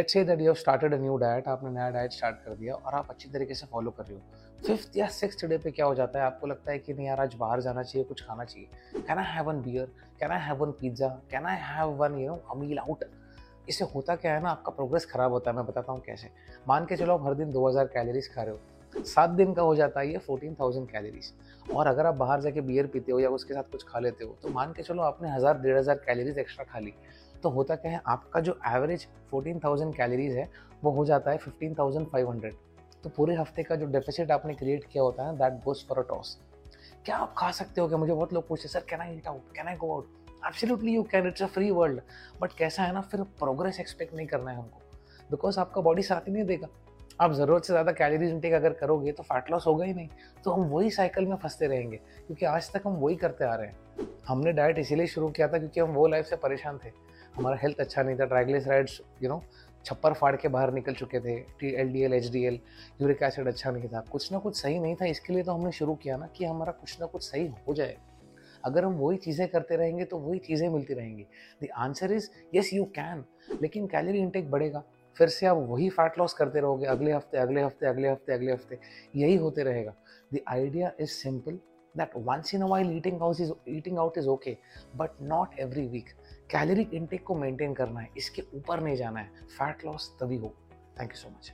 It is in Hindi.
Let's say that you have started a new diet आपने नया डाइट स्टार्ट कर दिया और आप अच्छी तरीके से फॉलो कर रहे हो। फिफ्थ या सिक्स डे पे क्या हो जाता है? आपको लगता है कि नहीं यार, आज बाहर जाना चाहिए, कुछ खाना चाहिए। Can I have one beer can I have one pizza can I have one you know meal out इससे होता क्या है ना, आपका प्रोग्रेस खराब होता है, मैं बताता हूँ कैसे। मान के चलो आप हर दिन 2000 कैलोरीज खा रहे हो। सात दिन का हो जाता है ये फोर्टीन थाउज़ेंड कैलोरीज और अगर आप बाहर जाके बियर पीते हो या उसके साथ कुछ खा लेते हो तो मान के चलो आपने हज़ार, डेढ़ हज़ार कैलोरीज एक्स्ट्रा खा ली। तो होता क्या है, आपका जो एवरेज फोर्टीन थाउज़ेंड कैलोरीज है, वो हो जाता है फिफ्टीन थाउज़ेंड फाइव हंड्रेड तो पूरे हफ़्ते का जो डेफिसिट आपने क्रिएट किया होता है that goes for a toss क्या आप खा सकते हो क्या? मुझे बहुत लोग पूछते sir can I eat out can I go out absolutely you can it's a free world but कैसा है ना, फिर प्रोग्रेस एक्सपेक्ट नहीं करना है हमको। बिकॉज़ आपका बॉडी साथ ही नहीं देगा। आप ज़रूरत से ज़्यादा कैलोरीज इंटेक अगर करोगे तो फैट लॉस होगा ही नहीं। तो हम वही साइकिल में फंसते रहेंगे, क्योंकि आज तक हम वही करते आ रहे हैं। हमने डाइट इसीलिए शुरू किया था क्योंकि हम वो लाइफ से परेशान थे। हमारा हेल्थ अच्छा नहीं था ट्राइग्लिसराइड्स यू नो छप्पर फाड़ के बाहर निकल चुके थे T L D L H D L uric acid अच्छा नहीं था। कुछ ना कुछ सही नहीं था, इसके लिए तो हमने शुरू किया ना कि हमारा कुछ ना कुछ सही हो जाए। अगर हम वही चीज़ें करते रहेंगे तो वही चीज़ें मिलती रहेंगी। The answer is yes you can लेकिन कैलोरी इंटेक बढ़ेगा। फिर से आप वही फैट लॉस करते रहोगे, अगले हफ़्ते अगले हफ़्ते अगले हफ़्ते अगले हफ़्ते, यही होते रहेगा। The idea is simple that once in a while eating out is, eating out is okay, but not every week. Calorie intake को मेंटेन करना है, इसके ऊपर नहीं जाना है। फैट लॉस तभी हो थैंक यू सो मच